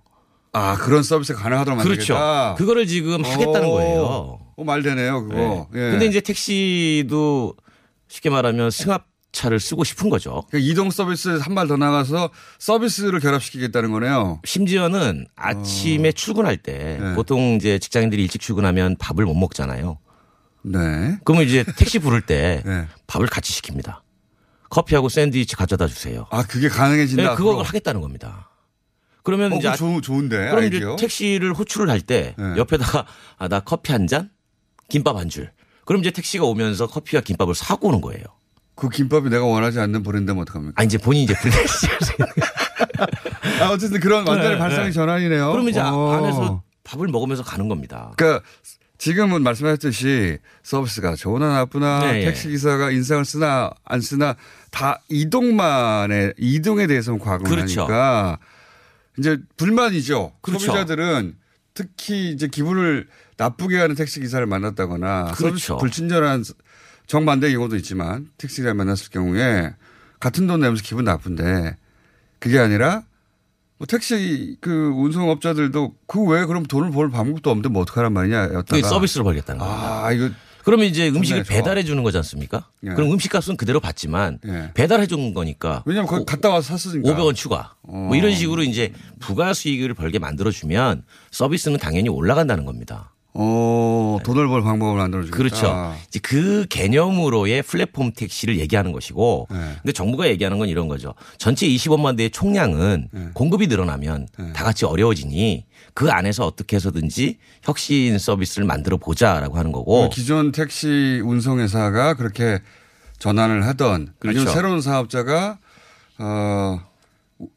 아 그런 서비스가 가능하도록 그렇죠. 만들겠다. 그거를 지금 하겠다는 오. 거예요. 어, 말 되네요 그거. 네. 예. 근데 이제 택시도 쉽게 말하면 승합 차를 쓰고 싶은 거죠. 그러니까 이동 서비스 한 발 더 나가서 서비스를 결합시키겠다는 거네요. 심지어는 아침에 출근할 때 보통 이제 직장인들이 일찍 출근하면 밥을 못 먹잖아요. 네. 그러면 이제 택시 부를 때 [LAUGHS] 밥을 같이 시킵니다. 커피하고 샌드위치 가져다 주세요. 아 그게 가능해진다. 네, 그걸? 하겠다는 겁니다. 그러면 어, 이제 좋, 좋은데 그럼 아이디어. 이제 택시를 호출을 할때 네. 옆에다가 아, 나 커피 한 잔, 김밥 한 줄. 그럼 이제 택시가 오면서 커피와 김밥을 사고 오는 거예요. 그 김밥이 내가 원하지 않는 브랜드면 어떡합니까? 아 이제 본인 이제 블랙 [LAUGHS] 아, 어쨌든 그런 완전히 네, 발상의 네. 전환이네요. 그러면 이제 어. 안에서 밥을 먹으면서 가는 겁니다. 그러니까 지금은 말씀하셨듯이 서비스가 좋으나 나쁘나 네, 예. 택시 기사가 인상을 쓰나 안 쓰나 다 이동만의 이동에 대해서는 과금을 그렇죠. 하니까 이제 불만이죠. 그렇죠. 소비자들은 특히 이제 기분을 나쁘게 하는 택시 기사를 만났다거나 그렇죠. 불친절한 정반대 경우도 있지만 택시 기사를 만났을 경우에 같은 돈 내면서 기분 나쁜데 그게 아니라 뭐 택시 그 운송업자들도 그 외에 그럼 돈을 벌 방법도 없는데 뭐 어떡하란 말이냐 였다가 그게 서비스로 벌겠다는 거예요. 아, 이거 그러면 이제 음식을. 배달해 주는 거지 않습니까? 예. 그럼 음식값은 그대로 받지만 예. 배달해 준 거니까 왜냐면 거기 갔다 와서 샀으니까 500원 추가. 어. 뭐 이런 식으로 이제 부가 수익을 벌게 만들어 주면 서비스는 당연히 올라간다는 겁니다. 어, 돈을 벌 방법을 만들어주겠다. 그렇죠. 이제 그 개념으로의 플랫폼 택시를 얘기하는 것이고, 네. 근데 정부가 얘기하는 건 이런 거죠. 전체 25만 대의 총량은 네. 공급이 늘어나면 다 같이 어려워지니 그 안에서 어떻게 해서든지 혁신 서비스를 만들어 보자라고 하는 거고. 그 기존 택시 운송회사가 그렇게 전환을 하던 그렇죠. 아니면 새로운 사업자가 어,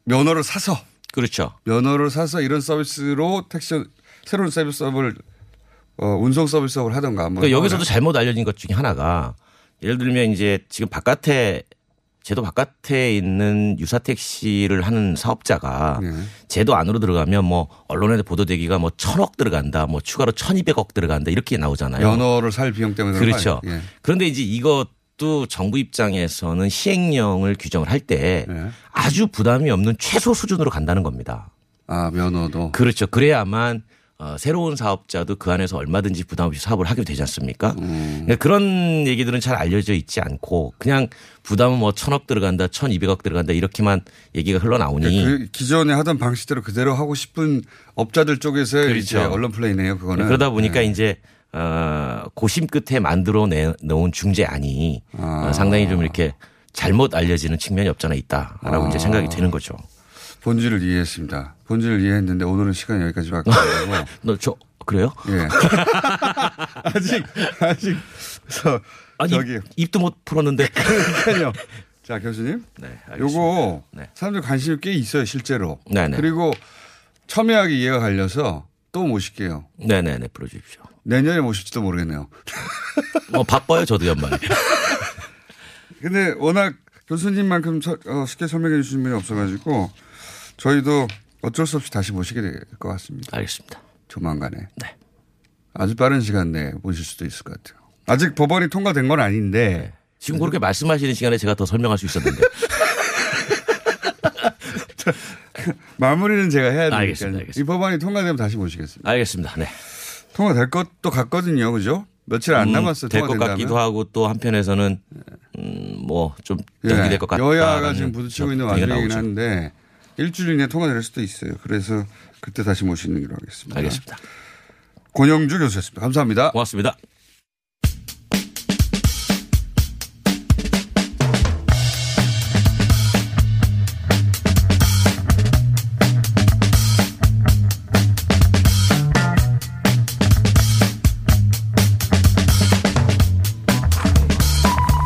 면허를 사서 그렇죠. 면허를 사서 이런 서비스로 택시 새로운 서비스업을 어, 운송 서비스업을 하던가 뭐 그러니까 여기서도 잘못 알려진 것 중에 하나가 예를 들면 이제 지금 바깥에 제도 바깥에 있는 유사 택시를 하는 사업자가 네. 제도 안으로 들어가면 뭐 언론에 보도되기가 뭐 천억 들어간다, 뭐 추가로 천이백억 들어간다 이렇게 나오잖아요. 면허를 살 비용 때문에 그렇죠. 예. 그런데 이제 이것도 정부 입장에서는 시행령을 규정을 할때 예. 아주 부담이 없는 최소 수준으로 간다는 겁니다. 아 면허도 그렇죠. 그래야만 어, 새로운 사업자도 그 안에서 얼마든지 부담 없이 사업을 하게 되지 않습니까? 음. 그러니까 그런 얘기들은 잘 알려져 있지 않고 그냥 부담은 뭐 천억 들어간다, 천이백억 들어간다 이렇게만 얘기가 흘러나오니 그 기존에 하던 방식대로 그대로 하고 싶은 업자들 쪽에서의 그렇죠. 이제 언론 플레이네요. 그거는 그러다 보니까 네. 이제 어, 고심 끝에 만들어 내, 놓은 중재안이 아. 어, 상당히 좀 이렇게 잘못 알려지는 측면이 없잖아 있다라고 아. 이제 생각이 되는 거죠. 본질을 이해했습니다. 본질을 이해했는데 오늘은 시간이 여기까지밖에 안 되고. 너저 그래요? 예. [LAUGHS] 아직 아직 저 아니, 저기 입, 입도 못 풀었는데. [LAUGHS] 그러니까요. 자 교수님, 네, 알겠습니다. 요거 네. 사람들 관심이 꽤 있어요 실제로. 네, 네. 그리고 첨예하게 이해가 갈려서 또 모실게요. 네네네 풀어주십시오. 내년에 모실지도 모르겠네요. [LAUGHS] 뭐 바빠요 저도 연말에. 근데 워낙 교수님만큼 서- 어, 쉽게 설명해 주시는 분이 없어가지고 저희도 어쩔 수 없이 다시 모시게 될 것 같습니다. 알겠습니다. 조만간에. 네. 아주 빠른 시간 내에 모실 수도 있을 것 같아요. 아직 법안이 통과된 건 아닌데 지금 그렇게 말씀하시는 시간에 제가 더 설명할 수 있었는데. [LAUGHS] 마무리는 제가 해야 되니까 알겠습니다, 알겠습니다. 이 법안이 통과되면 다시 모시겠습니다. 알겠습니다. 네. 통과될 것도 같거든요, 그죠? 며칠 안 음, 남았어요. 될것 통과된다면. 같기도 하고 또 한편에서는 음, 뭐좀 예, 연기될 것 같다. 여야가 지금 부딪히고 있는 와중이긴. 한데 일주일 이내 통과될 수도 있어요. 그래서 그때 다시 모시는 기로 하겠습니다. 알겠습니다. 권영주 교수였습니다. 감사합니다. 고맙습니다.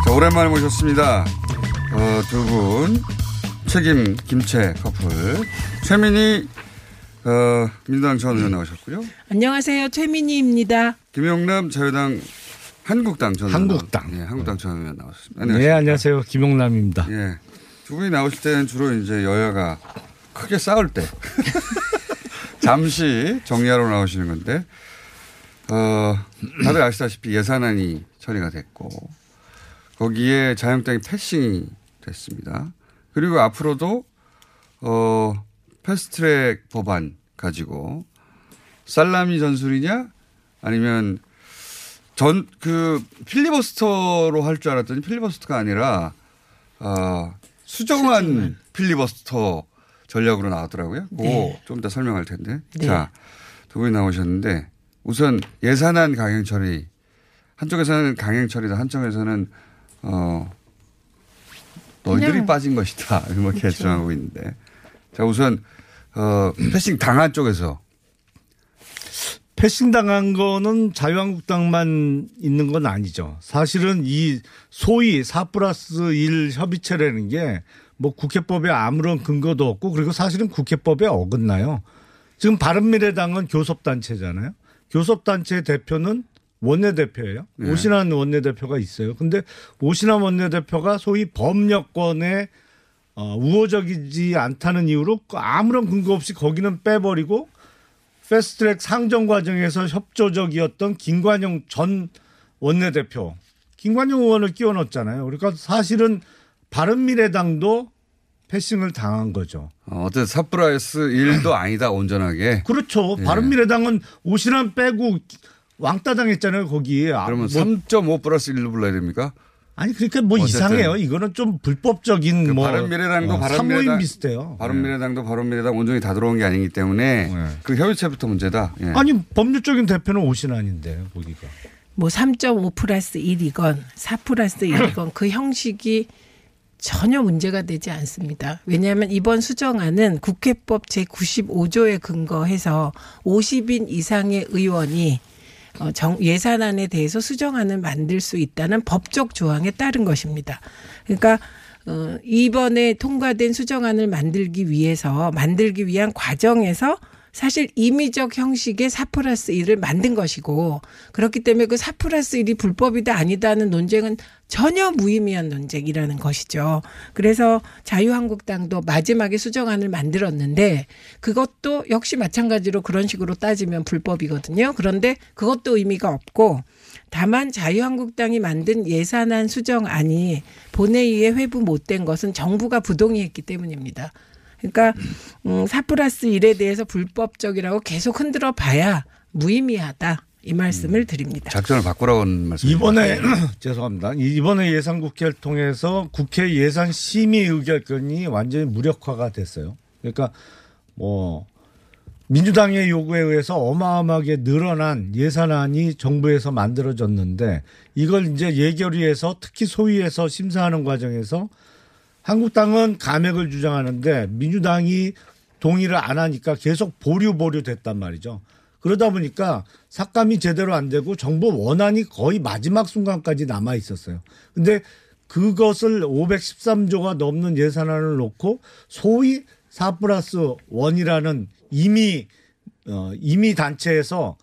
자, 오랜만에 모셨습니다. 어, 두 분. 책임 김채 커플. 최민희, 어, 민주당 전 의원 나오셨고요. 안녕하세요. 최민희입니다. 김용남 자유당 한국당 전 의원. 한국당. 네, 한국당 전 의원 나오셨습니다. 네, 안녕하세요. 김용남입니다. 예. 두 분이 나오실 때는 주로 이제 여야가 크게 싸울 때. [LAUGHS] 잠시 정리하러 나오시는 건데, 어, 다들 아시다시피 예산안이 처리가 됐고, 거기에 자유한국당이 패싱이 됐습니다. 그리고 앞으로도, 어, 패스트트랙 법안 가지고, 살라미 전술이냐? 아니면 전, 그, 필리버스터로 할 줄 알았더니 필리버스터가 아니라, 어, 수정한 필리버스터 전략으로 나왔더라고요. 그거 네. 좀더 설명할 텐데. 네. 자, 두 분이 나오셨는데 우선 예산안 강행 처리 한쪽에서는 강행 처리다 한쪽에서는 어 너희들이 빠진 것이다 [LAUGHS] 이렇게 그렇죠. 주장하고 있는데 자 우선 어 패싱 당한 쪽에서 패싱 당한 거는 자유한국당만 있는 건 아니죠. 사실은 이 소위 4 플러스 1 협의체라는 게 뭐 국회법에 아무런 근거도 없고 그리고 사실은 국회법에 어긋나요. 지금 바른미래당은 교섭단체잖아요. 교섭단체 대표는 원내대표예요. 네. 오신환 원내대표가 있어요. 근데 오신환 원내대표가 소위 법여권에 어, 우호적이지 않다는 이유로 아무런 근거 없이 거기는 빼버리고 패스트트랙 상정 과정에서 협조적이었던 김관영 전 원내대표, 김관영 의원을 끼워 넣었잖아요. 그러니까 사실은 바른미래당도 패싱을 당한 거죠. 어, 어쨌든 사프라이스 1도 [CLEARS THROAT] 아니다 온전하게. 그렇죠. 예. 바른미래당은 오신환 빼고 왕따 당했잖아요. 거기에. 그러면 뭐- 3.5 플러스 1로 불러야 됩니까? 아니 그러니까 뭐 어쨌든 이상해요. 이거는 좀 불법적인 그 뭐 바른미래당도 어, 바른미래당 비슷해요. 바른미래당도 바른미래당 온전히 다 들어온 게 아니기 때문에 그 협의체부터 문제다. 예. 아니 법률적인 대표는 오신환인데 거기가. 뭐3.5 플러스 1이건 4 플러스 1이건 그 형식이 전혀 문제가 되지 않습니다. 왜냐하면 이번 수정안은 국회법 제95조에 근거해서 50인 이상의 의원이 어, 정, 예산안에 대해서 수정안을 만들 수 있다는 법적 조항에 따른 것입니다. 그러니까 어, 이번에 통과된 수정안을 만들기 위해서 만들기 위한 과정에서 사실 임의적 형식의 4 플러스 1을 만든 것이고 그렇기 때문에 그4 플러스 1이 불법이다 아니다는 논쟁은 전혀 무의미한 논쟁이라는 것이죠. 그래서 자유한국당도 마지막에 수정안을 만들었는데 그것도 역시 마찬가지로 그런 식으로 따지면 불법이거든요. 그런데 그것도 의미가 없고 다만 자유한국당이 만든 예산안 수정안이 본회의에 회부 못 된 것은 정부가 부동의했기 때문입니다. 그러니까 음, 4 플러스 1에 대해서 불법적이라고 계속 흔들어 봐야 무의미하다. 이 말씀을 드립니다. 작전을 바꾸라고 하는 말씀. 이번에 [CLEARS THROAT] 죄송합니다. 이번에 예산 국회를 통해서 국회 예산 심의 의결권이 완전히 무력화가 됐어요. 그러니까 뭐 민주당의 요구에 의해서 어마어마하게 늘어난 예산안이 정부에서 만들어졌는데 이걸 이제 예결위에서 특히 소위에서 심사하는 과정에서 한국당은 감액을 주장하는데 민주당이 동의를 안 하니까 계속 보류 보류 됐단 말이죠. 그러다 보니까 삭감이 제대로 안 되고 정부 원안이 거의 마지막 순간까지 남아 있었어요. 근데 그것을 513조가 넘는 예산안을 놓고 소위 4 플러스 1이라는 이미 어, 이미 단체에서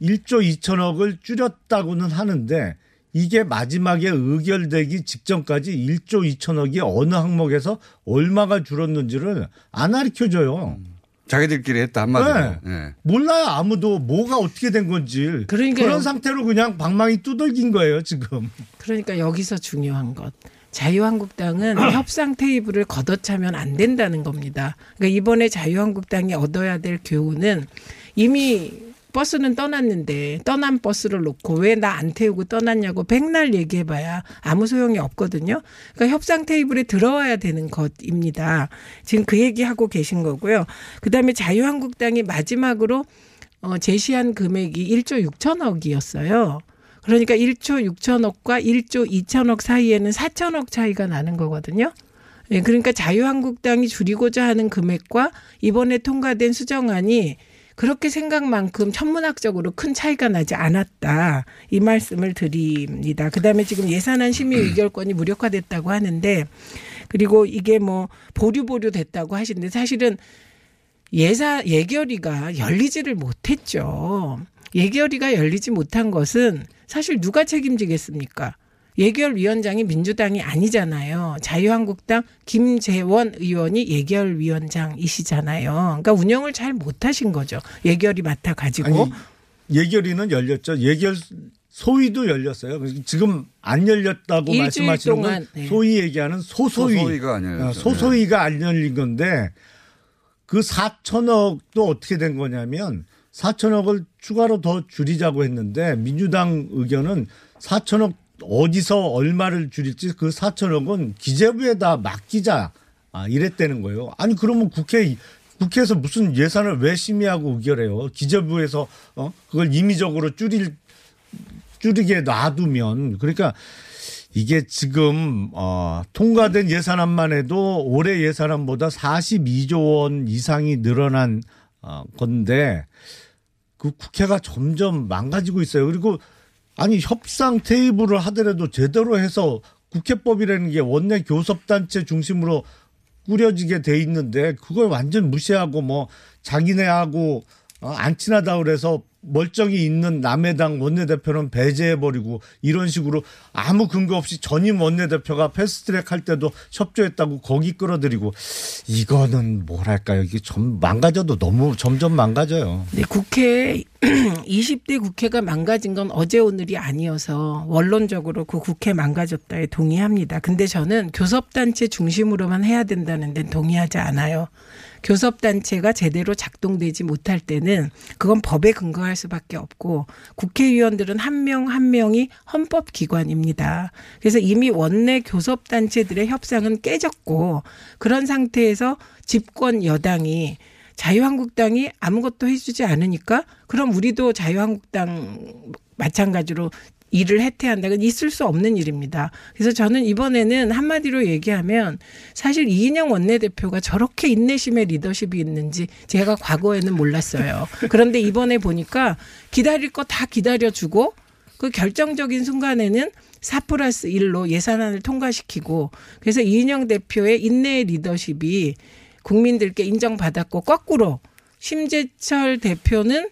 1조 2천억을 줄였다고는 하는데 이게 마지막에 의결되기 직전까지 1조 2천억이 어느 항목에서 얼마가 줄었는지를 안 가르쳐줘요. 자기들끼리 했다 한마디로. 네. 예. 몰라요 아무도 뭐가 어떻게 된 건지. 그러니까요. 그런 상태로 그냥 방망이 두들긴 거예요 지금. 그러니까 여기서 중요한 것. 자유한국당은 [CLEARS THROAT] 협상 테이블을 걷어차면 안 된다는 겁니다. 그러니까 이번에 자유한국당이 얻어야 될 교훈은 이미 버스는 떠났는데 떠난 버스를 놓고 왜 나 안 태우고 떠났냐고 백날 얘기해봐야 아무 소용이 없거든요. 그러니까 협상 테이블에 들어와야 되는 것입니다. 지금 그 얘기하고 계신 거고요. 그다음에 자유한국당이 마지막으로 어, 제시한 금액이 1조 6천억이었어요. 그러니까 1조 6천억과 1조 2천억 사이에는 4천억 차이가 나는 거거든요. 예, 그러니까 자유한국당이 줄이고자 하는 금액과 이번에 통과된 수정안이 그렇게 생각만큼 천문학적으로 큰 차이가 나지 않았다. 이 말씀을 드립니다. 그 다음에 지금 예산안 심의 의결권이 무력화됐다고 하는데 그리고 이게 뭐 보류 보류 됐다고 하시는데 사실은 예사 예결위가 열리지를 못했죠. 예결위가 열리지 못한 것은 사실 누가 책임지겠습니까? 예결위원장이 민주당이 아니잖아요. 자유한국당 김재원 의원이 예결위원장이시잖아요. 그러니까 운영을 잘 못하신 거죠. 예결위 맡아 가지고 예결위는 열렸죠. 예결 소위도 열렸어요. 지금 안 열렸다고 말씀하시는 건 네. 소위 얘기하는 소소위. 소소위가. 어, 소소위가 안 열린 건데 그 4천억도 어떻게 된 거냐면 4천억을 추가로 더 줄이자고 했는데 민주당 의견은 4천억 어디서 얼마를 줄일지 그 4천억은 기재부에다 맡기자 아, 이랬다는 거예요. 아니 그러면 국회 국회에서 무슨 예산을 왜 심의하고 의결해요? 기재부에서 어 그걸 임의적으로 줄일 줄이게 놔두면 그러니까 이게 지금 어 통과된 예산안만 해도 올해 예산안보다 42조 원 이상이 늘어난 어 건데 그 국회가 점점 망가지고 있어요. 그리고 아니 협상 테이블을 하더라도 제대로 해서 국회법이라는 게 원내 교섭단체 중심으로 꾸려지게 돼 있는데 그걸 완전 무시하고 뭐 자기네하고 어, 안 친하다 그래서 멀쩡히 있는 남해당 원내대표는 배제해버리고 이런 식으로 아무 근거 없이 전임 원내대표가 패스트트랙 할 때도 협조했다고 거기 끌어들이고 이거는 뭐랄까요 이게 좀 망가져도 너무 점점 망가져요. 네, 국회 [CLEARS THROAT] 20대 국회가 망가진 건 어제 오늘이 아니어서 원론적으로 그 국회 망가졌다에 동의합니다. 근데 저는 교섭단체 중심으로만 해야 된다는 데는 동의하지 않아요. 교섭단체가 제대로 작동되지 못할 때는 그건 법에 근거할 수밖에 없고 국회의원들은 한 명 한 명이 헌법기관입니다. 그래서 이미 원내 교섭단체들의 협상은 깨졌고 그런 상태에서 집권 여당이 자유한국당이 아무것도 해주지 않으니까 그럼 우리도 자유한국당 마찬가지로 일을 해태한다. 는 있을 수 없는 일입니다. 그래서 저는 이번에는 한마디로 얘기하면 사실 이인영 원내대표가 저렇게 인내심의 리더십이 있는지 제가 과거에는 몰랐어요. 그런데 이번에 보니까 기다릴 거 다 기다려주고 그 결정적인 순간에는 4 플러스 1로 예산안을 통과시키고 그래서 이인영 대표의 인내의 리더십이 국민들께 인정받았고 거꾸로 심재철 대표는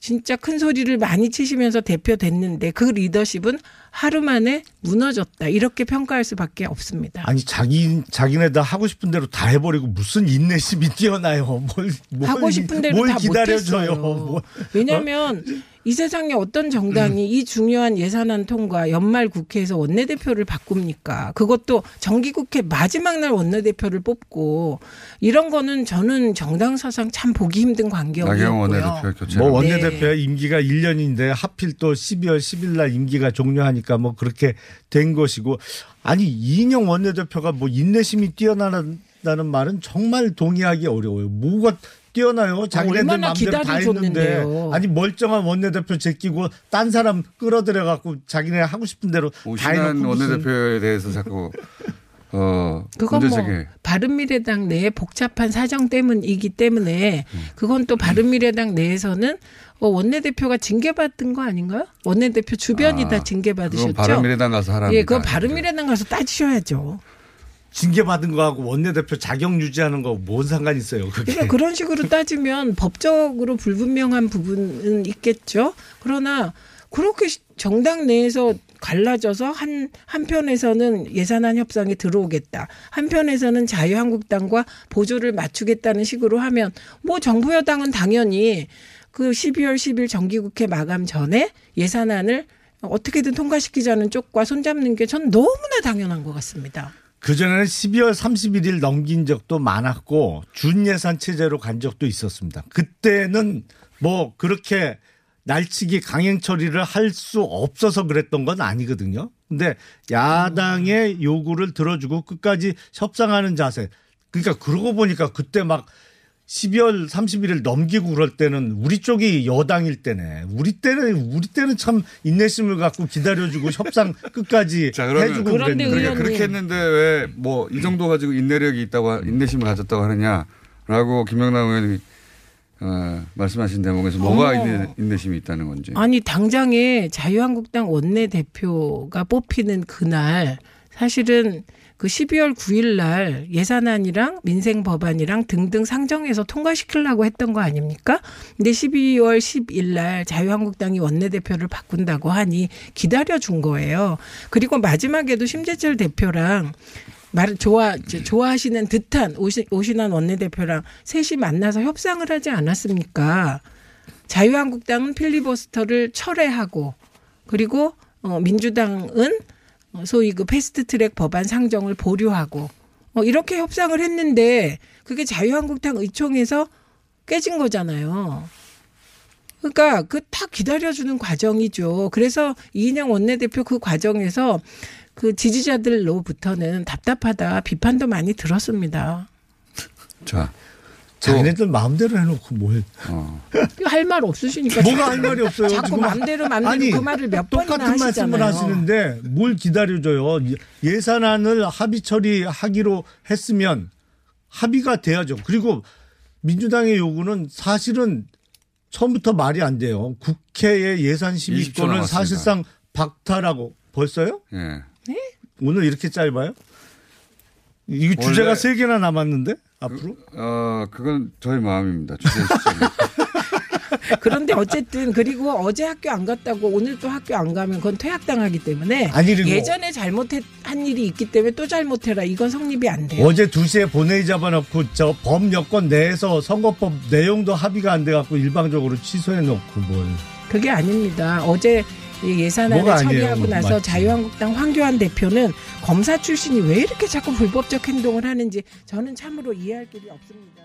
진짜 큰 소리를 많이 치시면서 대표 됐는데 그 리더십은 하루 만에 무너졌다. 이렇게 평가할 수밖에 없습니다. 아니 자기 자기네들 하고 싶은 대로 다 해버리고 무슨 인내심이 [LAUGHS] 뛰어나요? 뭘, 뭘 하고 싶은 대로 뭘 다 기다려줘요? 뭘. 왜냐하면 이 세상에 어떤 정당이 이 중요한 예산안 통과 연말 국회에서 원내대표를 바꿉니까? 그것도 정기국회 마지막 날 원내대표를 뽑고 이런 거는 저는 정당 사상 참 보기 힘든 나경원 광경이었고요. 원내대표 교체. 뭐 네. 원내대표의 임기가 1년인데 하필 또 12월 10일 날 임기가 종료하니 까 뭐 그렇게 된 것이고 아니 이인영 원내대표가 뭐 인내심이 뛰어나다는 말은 정말 동의하기 어려워요. 뭐가 뛰어나요? 자기네들 얼마나 마음대로 다 했는데. 아니 멀쩡한 원내대표 제끼고 딴 사람 끌어들여 갖고 자기네 하고 싶은 대로 다 해놓고 원내대표에 대해서 자꾸 어 그건 문제 뭐. 바른미래당 내의 복잡한 사정 때문이기 때문에 그건 또 바른미래당 내에서는 어, 원내대표가 징계받은 거 아닌가요? 원내대표 주변이 아, 다 징계받으셨죠. 그건 바른미래당 가서 하라는 예, 그건 거 바른미래당 가서 따지셔야죠. 징계받은 거하고 원내대표 자격 유지하는 거 뭔 상관 있어요? 그게. 그러니까 그런 식으로 따지면 [LAUGHS] 법적으로 불분명한 부분은 있겠죠. 그러나 그렇게 시- 정당 내에서 갈라져서 한 한편에서는 예산안 협상에 들어오겠다. 한편에서는 자유한국당과 보조를 맞추겠다는 식으로 하면 뭐 정부 여당은 당연히 그 12월 10일 정기국회 마감 전에 예산안을 어떻게든 통과시키자는 쪽과 손잡는 게 전 너무나 당연한 것 같습니다. 그전에는 12월 31일 넘긴 적도 많았고 준예산 체제로 간 적도 있었습니다. 그때는 뭐 그렇게 날치기 강행 처리를 할 수 없어서 그랬던 건 아니거든요. 근데 야당의 요구를 들어주고 끝까지 협상하는 자세. 그러니까 그러고 보니까 그때 막 12월 31일 넘기고 그럴 때는 우리 쪽이 여당일 때네. 우리 때는 우리 때는 참 인내심을 갖고 기다려주고 협상 끝까지 [LAUGHS] 해주고 그랬는데 그러니까 그렇게 했는데 왜 뭐 이 정도 가지고 인내력이 있다고 하- 인내심을 가졌다고 하느냐라고 김영남 의원이 어, 말씀하신 대목에서 뭐가. 인내, 인내심이 있다는 건지. 아니 당장에 자유한국당 원내 대표가 뽑히는 그날 사실은 그 12월 9일 날 예산안이랑 민생 법안이랑 등등 상정해서 통과시키려고 했던 거 아닙니까? 근데 12월 10일 날 자유한국당이 원내대표를 바꾼다고 하니 기다려 준 거예요. 그리고 마지막에도 심재철 대표랑 말 좋아 좋아하시는 듯한 오신환 원내대표랑 셋이 만나서 협상을 하지 않았습니까? 자유한국당은 필리버스터를 철회하고 그리고 어, 민주당은 어, 소위 그 패스트트랙 법안 상정을 보류하고 어, 이렇게 협상을 했는데 그게 자유한국당 의총에서 깨진 거잖아요. 그러니까 그 다 기다려주는 과정이죠. 그래서 이인영 원내대표 그 과정에서 그 지지자들로부터는 답답하다 비판도 많이 들었습니다. 자, 자기네들 마음대로 해놓고 뭘. 할말 없으시니까 뭐가 할 말이 없어요. 자꾸 맘대로 아니, 그 말을 몇 번이나 똑같은 말씀을. 하시는데 뭘 기다려줘요. 예산안을 합의 처리하기로 했으면 합의가 돼야죠. 그리고 민주당의 요구는 사실은 처음부터 말이 안 돼요. 국회의 예산 20초 심의권을 남았습니다. 사실상 박탈하고 벌써요? 예. 오늘 이렇게 짧아요? 이 원래- 주제가 세 개나 남았는데 앞으로? 어, 그건 저희 마음입니다. 주제. [LAUGHS] 그런데 어쨌든 그리고 어제 학교 안 갔다고 오늘 또 학교 안 가면 그건 퇴학당하기 때문에 아니, 예전에 잘못한 일이 있기 때문에 또 잘못해라 이건 성립이 안 돼요. 어제 2시에 본회의 잡아놓고 저범 여건 내에서 선거법 내용도 합의가 안 돼갖고 일방적으로 취소해 놓고 뭘. 그게 아닙니다. 어제 이 예산안을? 처리하고 나서 맞지. 자유한국당 황교안 대표는 검사 출신이 왜 이렇게 자꾸 불법적 행동을 하는지 저는 참으로 이해할 길이 없습니다만.